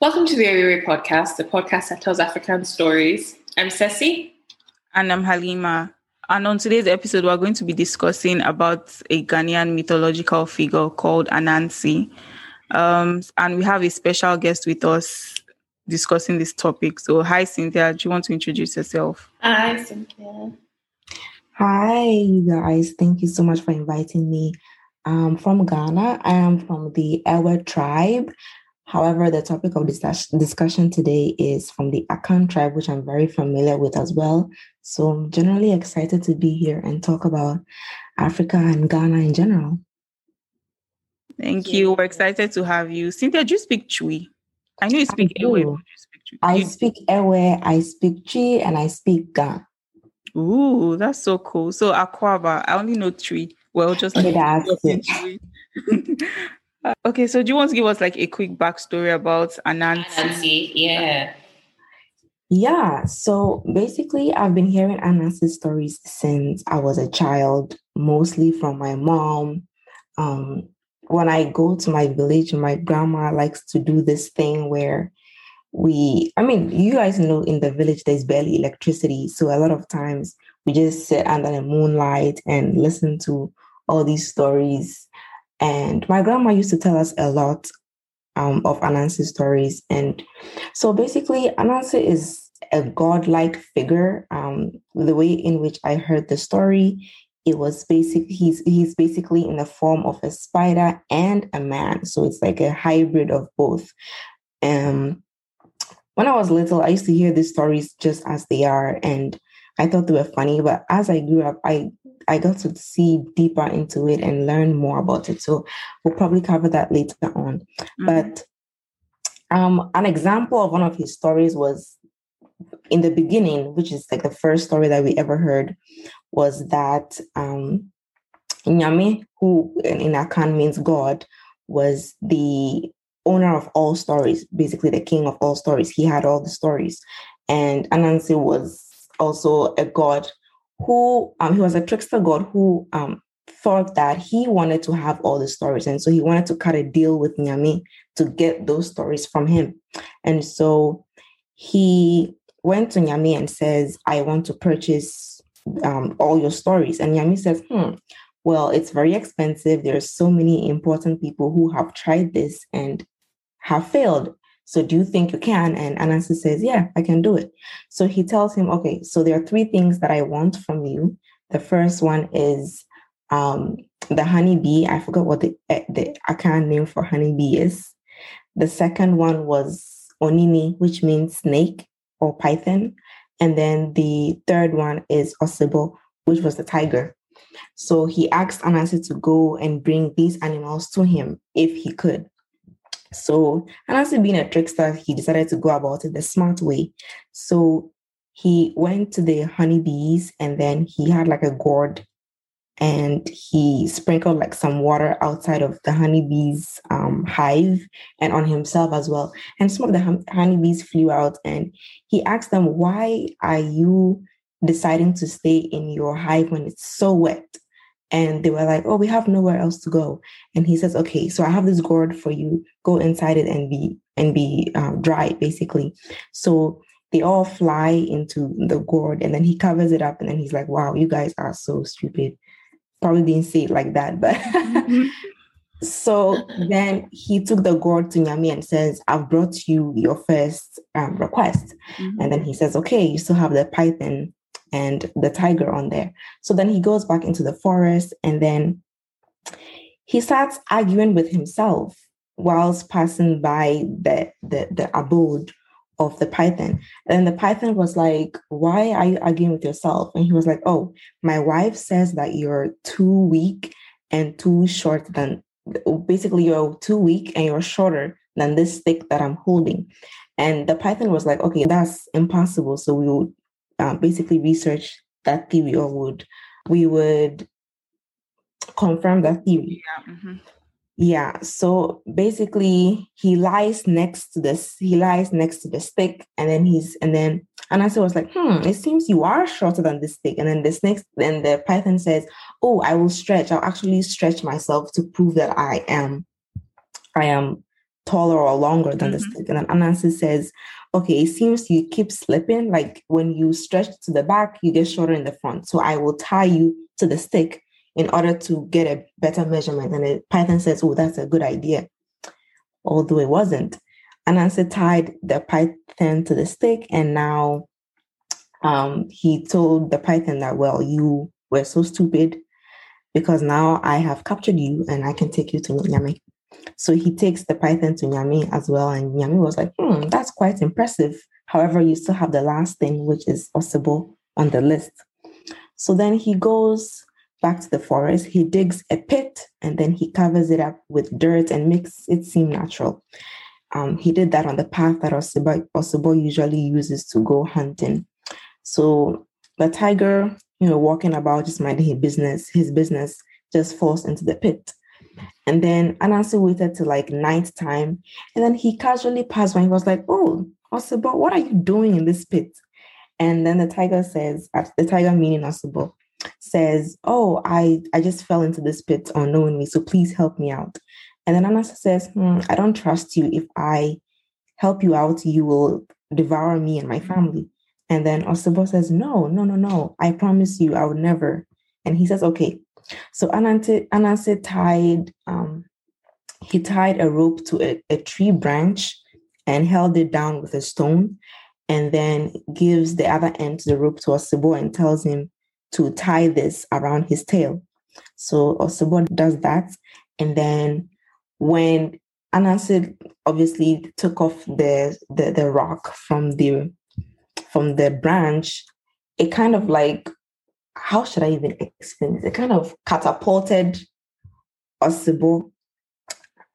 Welcome to the Orire podcast, the podcast that tells African stories. I'm Ceci. And I'm Halima. And on today's episode, we're going to be discussing about a Ghanaian mythological figure called Anansi. Um, and we have a special guest with us discussing this topic. So, hi, Cynthia. Do you want to introduce yourself? Hi, Cynthia. Hi, you guys. Thank you so much for inviting me. I'm from Ghana. I am from the Ewe tribe. However, the topic of this discussion today is from the Akan tribe, which I'm very familiar with as well. So I'm generally excited to be here and talk about Africa and Ghana in general. Thank you. We're excited to have you. Cynthia, do you speak Twi? I know you speak Ewe. I speak Ewe, I speak Twi, and I speak Ga. Ooh, that's so cool. So Akwaaba, I only know Twi. Well, just like Okay, so do you want to give us like a quick backstory about Anansi? Anansi, yeah. Yeah, so basically, I've been hearing Anansi stories since I was a child, mostly from my mom. Um, when I go to my village, my grandma likes to do this thing where we, I mean, you guys know in the village there's barely electricity. So a lot of times we just sit under the moonlight and listen to all these stories and my grandma used to tell us a lot um, of Anansi stories. And so basically, Anansi is a godlike figure. Um, the way in which I heard the story, it was basically he's he's basically in the form of a spider and a man. So it's like a hybrid of both. Um, when I was little, I used to hear these stories just as they are, and I thought they were funny. But as I grew up, I I got to see deeper into it and learn more about it. So we'll probably cover that later on. Mm-hmm. But um, an example of one of his stories was in the beginning, which is like the first story that we ever heard, was that um, Nyame, who in, in Akan means God, was the owner of all stories, basically the king of all stories. He had all the stories. And Anansi was also a god who um, he was a trickster god who um, thought that he wanted to have all the stories. And so he wanted to cut a deal with Nyame to get those stories from him. And so he went to Nyame and says, I want to purchase um, all your stories. And Nyame says, hmm, well, it's very expensive. There are so many important people who have tried this and have failed. So do you think you can? And Anansi says, Yeah, I can do it. So he tells him, Okay, so there are three things that I want from you. The first one is um, the honeybee. I forgot what the, eh, the Akan name for honeybee is. The second one was Onini, which means snake or python. And then the third one is Osibo, which was the tiger. So he asked Anansi to go and bring these animals to him if he could. So, Anansi being a trickster, he decided to go about it the smart way. So, he went to the honeybees and then he had like a gourd and he sprinkled like some water outside of the honeybees um, hive and on himself as well. And some of the honeybees flew out and he asked them, Why are you deciding to stay in your hive when it's so wet? And they were like, "Oh, we have nowhere else to go." And he says, "Okay, so I have this gourd for you. Go inside it and be and be um, dry, basically." So they all fly into the gourd, and then he covers it up, and then he's like, "Wow, you guys are so stupid." Probably didn't say it like that, but. Mm-hmm. so then he took the gourd to Nyame and says, I've brought you your first um, request. Mm-hmm. And then he says, Okay, you still have the python and the tiger on there. So then he goes back into the forest and then he starts arguing with himself whilst passing by the, the, the abode of the python. And the python was like, Why are you arguing with yourself? And he was like, Oh, my wife says that you're too weak and too short than basically you're too weak and you're shorter than this stick that I'm holding. And the python was like, Okay, that's impossible. So we will um, basically research that theory or would we would confirm that theory. Yeah. Mm-hmm. Yeah. So basically he lies next to this, he lies next to the stick, and then he's and then Anansi was like, hmm, it seems you are shorter than this stick. And then the snake, then the python says, Oh, I will stretch. I'll actually stretch myself to prove that I am I am taller or longer than mm-hmm. the stick. And then Anansi says, okay, it seems you keep slipping. Like when you stretch to the back, you get shorter in the front. So I will tie you to the stick in order to get a better measurement. And the python says, oh, that's a good idea. Although it wasn't. Anansi tied the python to the stick and now um, he told the python that, well, you were so stupid because now I have captured you and I can take you to Nyame. So he takes the python to Nyame as well. And Nyame was like, hmm, that's quite impressive. However, you still have the last thing, which is Osibo on the list. So then he goes back to the forest. He digs a pit and then he covers it up with dirt and makes it seem natural. Um, he did that on the path that Osibo, Osibo usually uses to go hunting. So the tiger, you know, walking about, just minding his business, his business just falls into the pit. And then Anansi waited till like night time. And then he casually passed by. He was like, Oh, Osibo, what are you doing in this pit? And then the tiger says, the tiger meaning Osibo, says, Oh, I, I just fell into this pit unknowingly. So please help me out. And then Anansi says, hmm, I don't trust you. If I help you out, you will devour me and my family. And then Osibo says, No, no, no, no. I promise you, I would never. And he says, Okay. So Anansi, tied, um, he tied a rope to a, a tree branch and held it down with a stone, and then gives the other end to the rope to Osibo and tells him to tie this around his tail. So Osibo does that. And then when Anansi obviously took off the, the, the rock from the from the branch, it kind of like, how should I even explain this? It kind of catapulted Osibo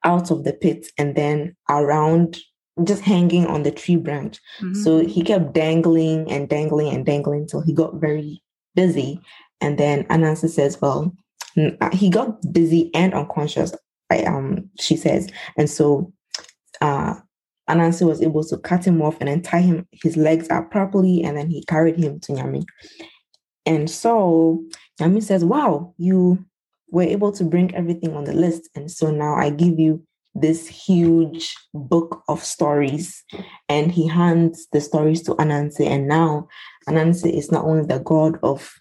out of the pit and then around, just hanging on the tree branch. Mm-hmm. So he kept dangling and dangling and dangling until he got very busy. And then Anansi says, well, uh, he got dizzy and unconscious, I, um, she says. And so uh, Anansi was able to cut him off and then tie him his legs up properly, and then he carried him to Nyame. And so Nyame says, Wow, you were able to bring everything on the list. And so now I give you this huge book of stories. And he hands the stories to Anansi. And now Anansi is not only the god of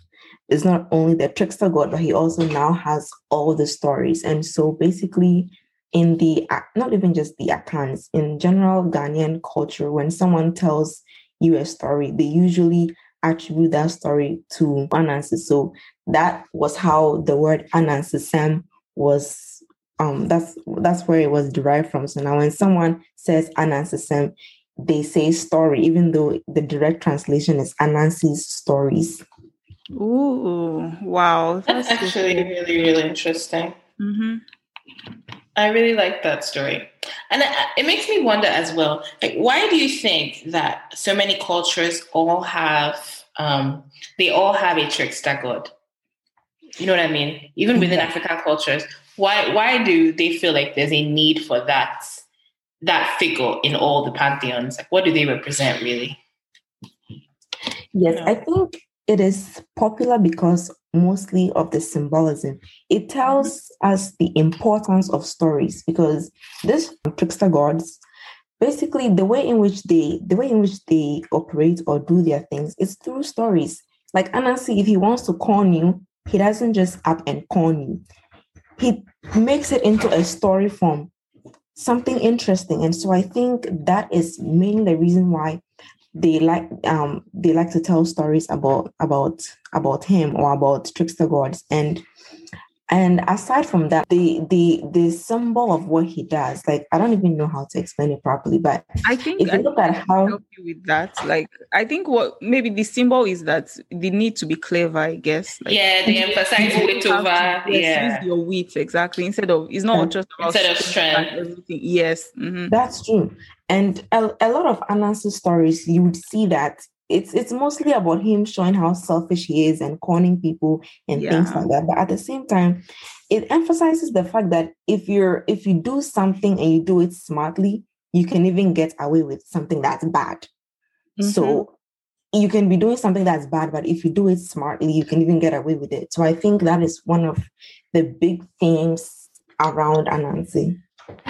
is not only the trickster god, but he also now has all the stories. And so basically in the not even just the Akans, in general Ghanaian culture, when someone tells you a story, they usually attribute that story to Anansi. So that was how the word Anansi Sam was um that's that's where it was derived from. So now when someone says Anansi Sam, they say story, even though the direct translation is Anansi's stories. Ooh, wow. That's, that's actually really, really interesting. Mm-hmm. I really like that story. And it makes me wonder as well, like, why do you think that so many cultures all have, um, they all have a trickster god? You know what I mean? Even within yeah. African cultures, why why do they feel like there's a need for that that figure in all the pantheons? Like, what do they represent really? Yes, I think it is popular because mostly of the symbolism. It tells us the importance of stories because this trickster gods, basically the way in which they the way in which they operate or do their things is through stories. Like Anansi, if he wants to con you, he doesn't just up and con you. He makes it into a story form, something interesting. And so I think that is mainly the reason why they like um they like to tell stories about about about him or about trickster gods. And and aside from that the the the symbol of what he does like i don't even know how to explain it properly but i think if you I look at how help you with that. Like i think what maybe the symbol is that the need to be clever i guess. Like, yeah they emphasize wit over yes, yeah. use your wit exactly. Instead of it's not just about instead of strength. everything. Yes. Mm-hmm. that's true. And a, a lot of Anansi's stories, you would see that it's it's mostly about him showing how selfish he is and conning people and yeah. things like that. But at the same time, it emphasizes the fact that if you're if you do something and you do it smartly, you can even get away with something that's bad. Mm-hmm. So you can be doing something that's bad, but if you do it smartly, you can even get away with it. So I think that is one of the big themes around Anansi.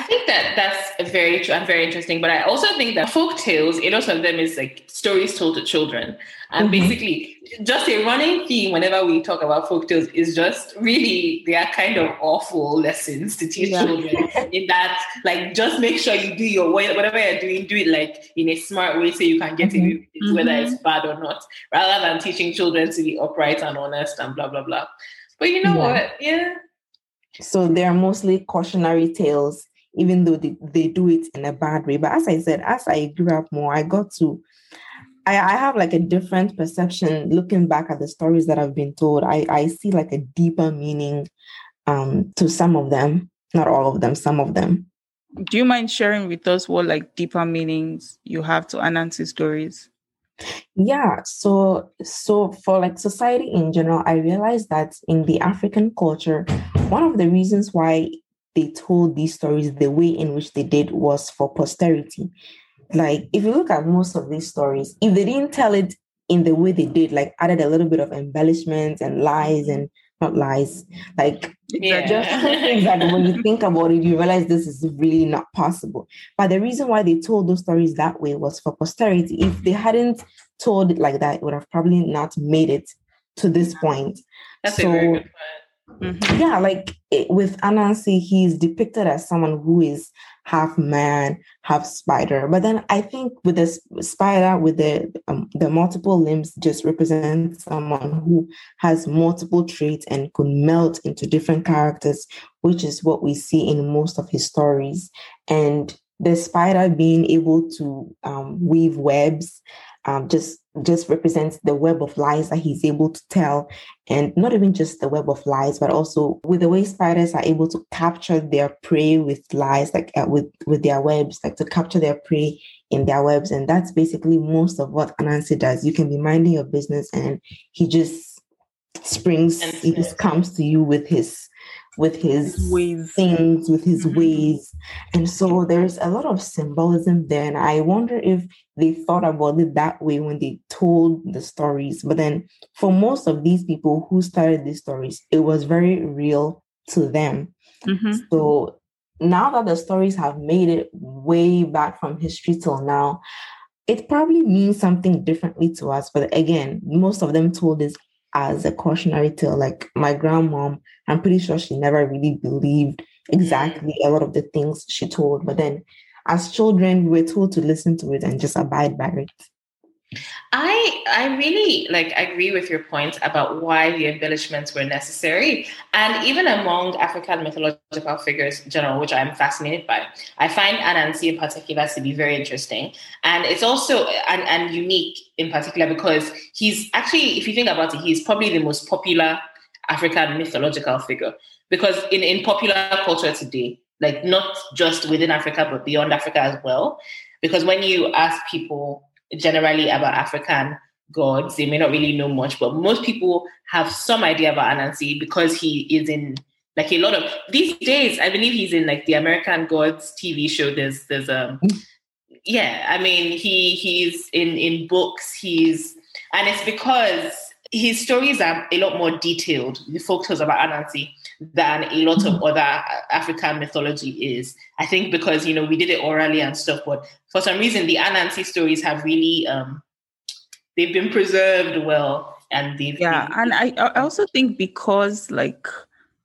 Think that that's very true and very interesting. But I also think that folk tales, a lot of them is like stories told to children. And mm-hmm. basically, just a running theme whenever we talk about folk tales is just really they are kind of awful lessons to teach yeah. children. in that, like, just make sure you do your whatever you're doing, do it like in a smart way so you can get mm-hmm. away with it, whether it's mm-hmm. bad or not, rather than teaching children to be upright and honest and blah blah blah. But you know yeah. what? Yeah. So they are mostly cautionary tales even though they, they do it in a bad way. But as I said, as I grew up more, I got to I, I have like a different perception looking back at the stories that I've been told. I, I see like a deeper meaning um to some of them, not all of them, some of them. Do you mind sharing with us what like deeper meanings you have to Anansi stories? Yeah, so so for like society in general, I realized that in the African culture, one of the reasons why they told these stories the way in which they did was for posterity. Like, if you look at most of these stories, if they didn't tell it in the way they did, like added a little bit of embellishments and lies and not lies, like yeah. just things that when you think about it, you realize this is really not possible. But the reason why they told those stories that way was for posterity. If they hadn't told it like that, it would have probably not made it to this point. That's so, a very good point Mm-hmm. Yeah, like it, with Anansi, he's depicted as someone who is half man, half spider. But then I think with the spider, with the um, the multiple limbs, just represents someone who has multiple traits and could melt into different characters, which is what we see in most of his stories. And the spider being able to um, weave webs um, just just represents the web of lies that he's able to tell. And not even just the web of lies but also with the way spiders are able to capture their prey with lies like uh, with with their webs like to capture their prey in their webs. And that's basically most of what anansi does. You can be minding your business and he just springs he just comes to you with his with his, his ways. things, with his mm-hmm. ways. And so there's a lot of symbolism there. And I wonder if they thought about it that way when they told the stories. But then for most of these people who started these stories, it was very real to them. Mm-hmm. So now that the stories have made it way back from history till now, it probably means something differently to us. But again, most of them told this as a cautionary tale. Like my grandmom, I'm pretty sure she never really believed exactly a lot of the things she told. But then as children, we were told to listen to it and just abide by it. I I really like agree with your point about why the embellishments were necessary, and even among African mythological figures in general, which I'm fascinated by. I find Anansi in particular to be very interesting, and it's also and, and unique in particular because he's actually, if you think about it, he's probably the most popular African mythological figure. Because in in popular culture today, like not just within Africa but beyond Africa as well, because when you ask people generally about African gods. They may not really know much, but most people have some idea about Anansi because he is in like a lot of these days. I believe he's in like the American Gods TV show. There's there's a yeah. I mean he he's in in books. He's and it's because his stories are a lot more detailed. The folk tales about Anansi than a lot of other African mythology is. I think because you know we did it orally and stuff, but for some reason the Anansi stories have really um, they've been preserved well and they've yeah, been, and I I also think because like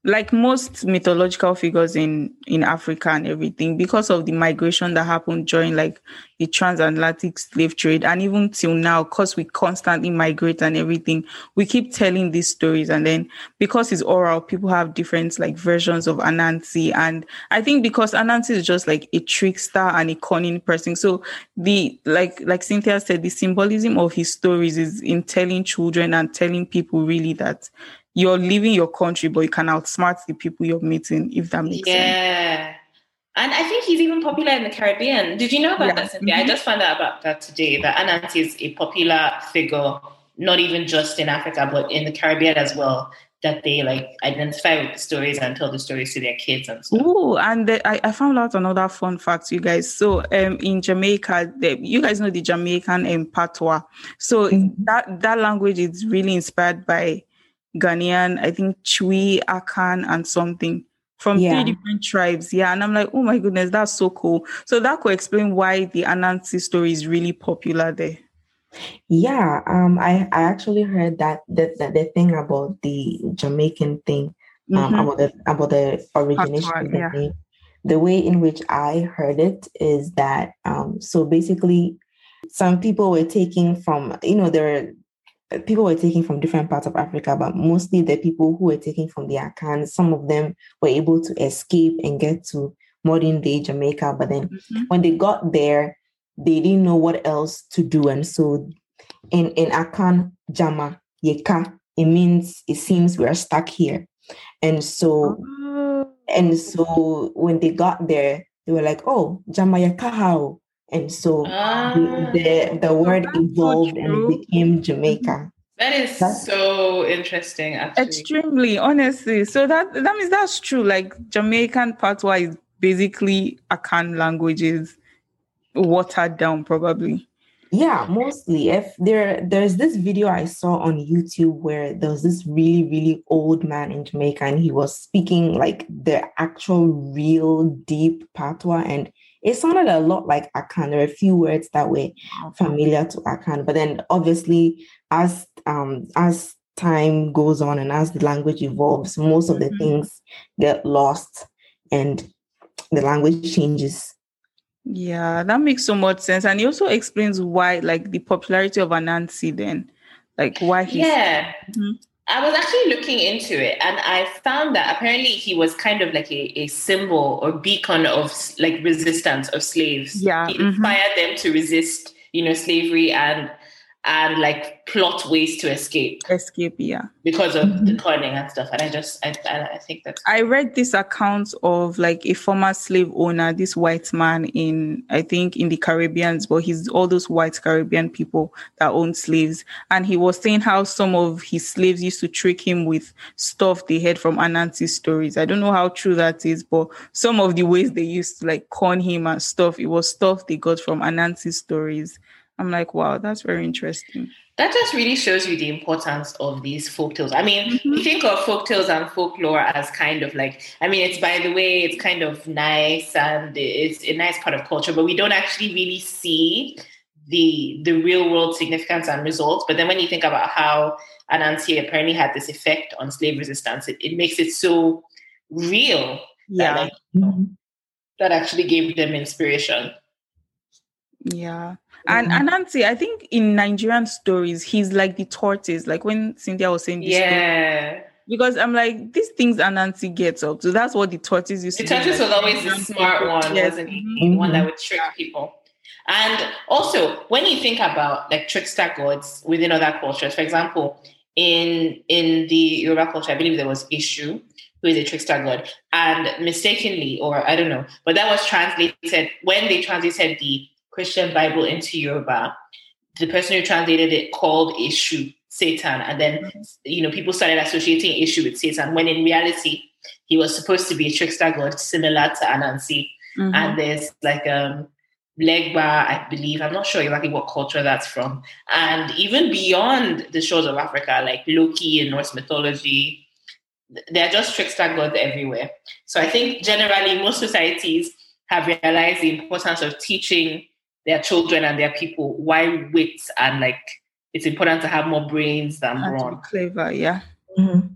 like most mythological figures in in Africa and everything, because of the migration that happened during like the transatlantic slave trade, and even till now, because we constantly migrate and everything, we keep telling these stories, and then because it's oral, people have different like versions of Anansi, and I think because Anansi is just like a trickster and a cunning person, so the like like Cynthia said, the symbolism of his stories is in telling children and telling people really that you're leaving your country, but you can outsmart the people you're meeting, if that makes yeah. sense. Yeah. And I think he's even popular in the Caribbean. Did you know about yeah. that, Cynthia? Mm-hmm. I just found out about that today, that Anansi is a popular figure, not even just in Africa, but in the Caribbean as well, that they like identify with the stories and tell the stories to their kids and stuff. Oh, and the, I, I found out another fun fact, you guys. So um, in Jamaica, the, you guys know the Jamaican um, patois. So mm-hmm. that, that language is really inspired by Ghanaian, I think Twi, Akan, and something. from yeah. three different tribes. Yeah. And I'm like, oh my goodness, that's so cool. So that could explain why the Anansi story is really popular there. Yeah, um, I, I actually heard that the, the, the thing about the Jamaican thing, um, mm-hmm. about the about the origination of the yeah. name. The way in which I heard it is that um, so basically, some people were taking from you know there people were taking from different parts of Africa, but mostly the people who were taking from the Akan, some of them were able to escape and get to modern day Jamaica. But then mm-hmm. when they got there, they didn't know what else to do. And so in, in Akan Jama, Yeka, it means it seems we're stuck here. And so oh. and so when they got there, they were like, oh, Jama Yeka how? And so ah, the, the word evolved so and it became Jamaica. That is that's, so interesting, actually. Extremely, honestly. So that that means that's true. Like Jamaican patois is basically Akan languages watered down, probably. Yeah, mostly. If there there's this video I saw on YouTube where there was this really, really old man in Jamaica and he was speaking like the actual real deep patois and it sounded a lot like Akan. There are a few words that were familiar to Akan, but then obviously as um as time goes on and as the language evolves, most of the mm-hmm. things get lost and the language changes. Yeah, that makes so much sense. And he also explains why, like the popularity of Anansi then, like why he Yeah. Mm-hmm. I was actually looking into it and I found that apparently he was kind of like a, a symbol or beacon of like resistance of slaves. Yeah. He mm-hmm. inspired mm-hmm. them to resist, you know, slavery and and like plot ways to escape. Escape, yeah. Because of mm-hmm. the cunning and stuff. And I just, I, I think that. I read this account of like a former slave owner, this white man in, I think, in the Caribbeans, but he's all those white Caribbean people that own slaves. And he was saying how some of his slaves used to trick him with stuff they heard from Anansi stories. I don't know how true that is, but some of the ways they used to like con him and stuff, it was stuff they got from Anansi stories. I'm like, wow, that's very interesting. That just really shows you the importance of these folk tales. I mean, mm-hmm. we think of folk tales and folklore as kind of like, I mean, it's by the way, it's kind of nice and it's a nice part of culture, but we don't actually really see the the real world significance and results. But then when you think about how Anansi apparently had this effect on slave resistance, it, it makes it so real. Yeah. That, like, mm-hmm. that actually gave them inspiration. Yeah. And mm-hmm. Anansi, I think in Nigerian stories, he's like the tortoise, like when Cynthia was saying this. Yeah. Story, because I'm like, these things Anansi gets up. So that's what the tortoise used the to The tortoise like, was always the smart one, yes. wasn't he? Mm-hmm. The one that would trick people. And also, when you think about like trickster gods within other cultures, for example, in in the Yoruba culture, I believe there was Eshu, who is a trickster god, and mistakenly, or I don't know, but that was translated when they translated the Christian Bible into Yoruba, the person who translated it called Eshu Satan, and then you know people started associating Eshu with Satan when in reality he was supposed to be a trickster god similar to Anansi. Mm-hmm. And there's like um Legba, I believe. I'm not sure exactly what culture that's from. And even beyond the shores of Africa, like Loki in Norse mythology, they're just trickster gods everywhere. So I think generally most societies have realized the importance of teaching their children and their people why wit and like it's important to have more brains than brawn. Clever, yeah. Mm-hmm.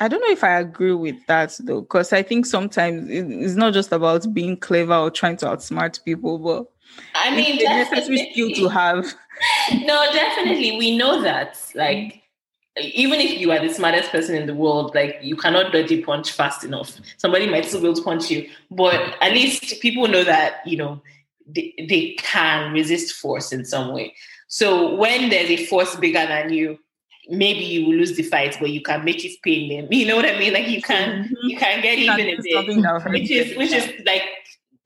I don't know if I agree with that though, because I think sometimes it's not just about being clever or trying to outsmart people, but I mean, it's a necessary skill to have. no, definitely, we know that. Like, even if you are the smartest person in the world, like you cannot dodge a punch fast enough. Somebody might still be able to punch you, but at least people know that you know they, they can resist force in some way. So when there's a force bigger than you, maybe you will lose the fight, but you can make it pain them. You know what I mean? Like you can mm-hmm. you can get even a bit, which is which is like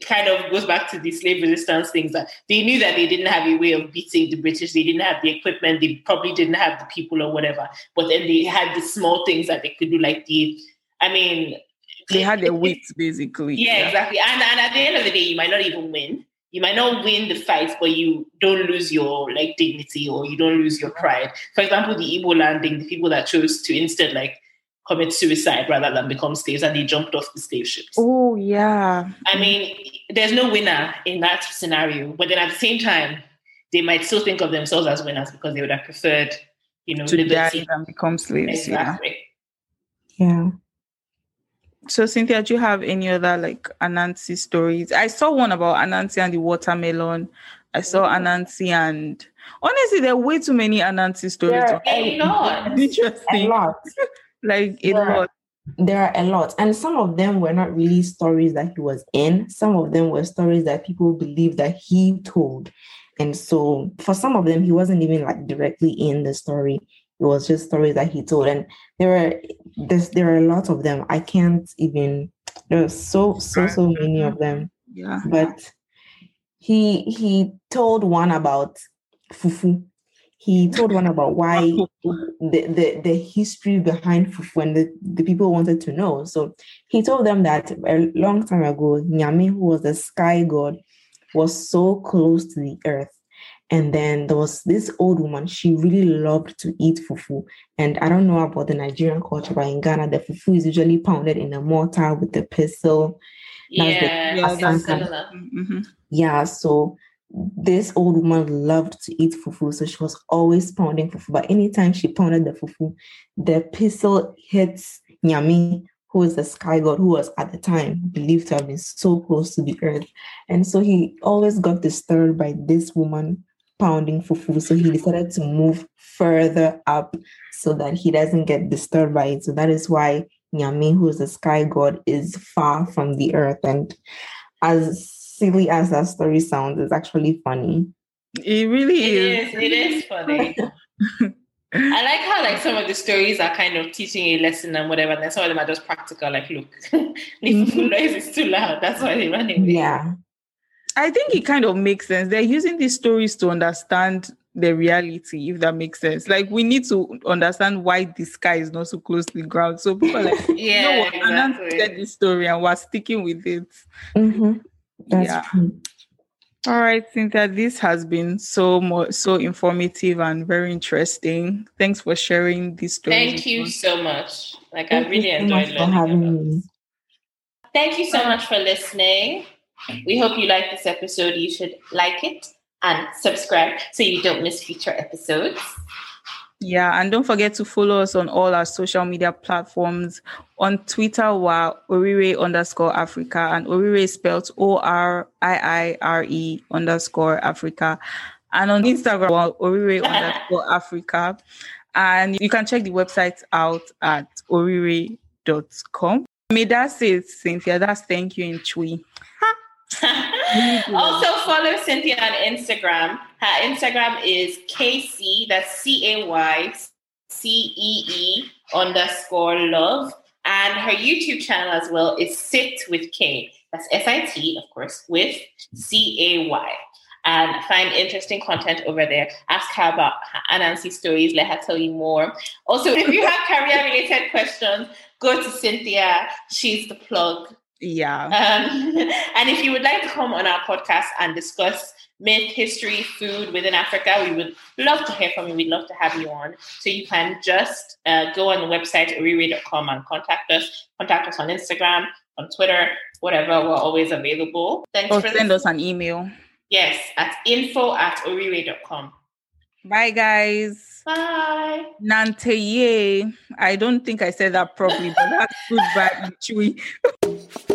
kind of goes back to the slave resistance things that they knew that they didn't have a way of beating the British. They didn't have the equipment. They probably didn't have the people or whatever. But then they had the small things that they could do, like the, I mean, they had their wit basically. Yeah, yeah, exactly. And and at the end of the day, you might not even win you might not win the fight, but you don't lose your like dignity or you don't lose your mm-hmm. pride. For example, the Igbo landing, the people that chose to instead like commit suicide rather than become slaves and they jumped off the slave ships. Oh, yeah. I mean, there's no winner in that scenario. But then at the same time, they might still think of themselves as winners because they would have preferred, you know, to liberty. die and become slaves. Exactly. Yeah. yeah. So Cynthia, do you have any other like Anansi stories? I saw one about Anansi and the watermelon. I saw. Anansi and honestly, there are way too many Anansi stories. There are a lot. Interesting. A lot. like a there lot. There are a lot. And some of them were not really stories that he was in. Some of them were stories that people believe that he told. And so for some of them, he wasn't even like directly in the story. It was just stories that he told. And there are there's there are a lot of them. I can't even there are so so so many of them. Yeah. But he he told one about fufu. He told one about why the, the, the history behind fufu and the, the people wanted to know. So he told them that a long time ago, Nyame, who was the sky god, was so close to the earth. And then there was this old woman, she really loved to eat fufu. And I don't know about the Nigerian culture, but in Ghana, the fufu is usually pounded in a mortar with the pestle. Yeah, yeah. Mm-hmm. Yeah, so this old woman loved to eat fufu, so she was always pounding fufu. But anytime she pounded the fufu, the pestle hits Nyame who is the sky god who was at the time believed to have been so close to the earth. And so he always got disturbed by this woman pounding fufu. So he decided to move further up so that he doesn't get disturbed by it. So that is why Nyame, who is the sky god, is far from the earth. And as silly as that story sounds, it's actually funny. It really is. is. It is funny. I like how like some of the stories are kind of teaching a lesson and whatever, and then some of them are just practical. Like, look, the mm-hmm. noise is too loud. That's why they're running. Yeah. I think it kind of makes sense. They're using these stories to understand the reality, if that makes sense. Like we need to understand why the sky is not so close to the ground. So people are like, yeah, you know what? Exactly. Said this story and we're sticking with it. Mm-hmm. That's yeah. True. All right, Cynthia, this has been so more so informative and very interesting. Thanks for sharing this story. Thank you so much. Like Thank I really enjoyed so learning about this. Thank you so much for listening. We hope you like this episode. You should like it and subscribe so you don't miss future episodes. Yeah, and don't forget to follow us on all our social media platforms. On Twitter, we're Orire underscore Africa, and Orire is spelled O R I I R E underscore Africa. And on Instagram, Orire underscore Africa. And you can check the website out at orire.com. Medaase, Cynthia. That's thank you in Twi. Also follow Cynthia on Instagram. Her Instagram is Caycee, that's C A Y C E E underscore love. And her YouTube channel as well is Sit with Cay. That's S I T, of course, with C A Y. And find interesting content over there. Ask her about Anansi stories. Let her tell you more. Also, if you have career related questions, go to Cynthia. She's the plug. Yeah. Um, and if you would like to come on our podcast and discuss myth, history, food within Africa, we would love to hear from you. We'd love to have you on. So you can just uh, go on the website, orire.com, and contact us. Contact us on Instagram, on Twitter, whatever. We're always available. Thanks or send us an email. Yes, at info at orire.com. Bye, guys. Bye. Nanteye. I don't think I said that properly, but that's goodbye, Twi.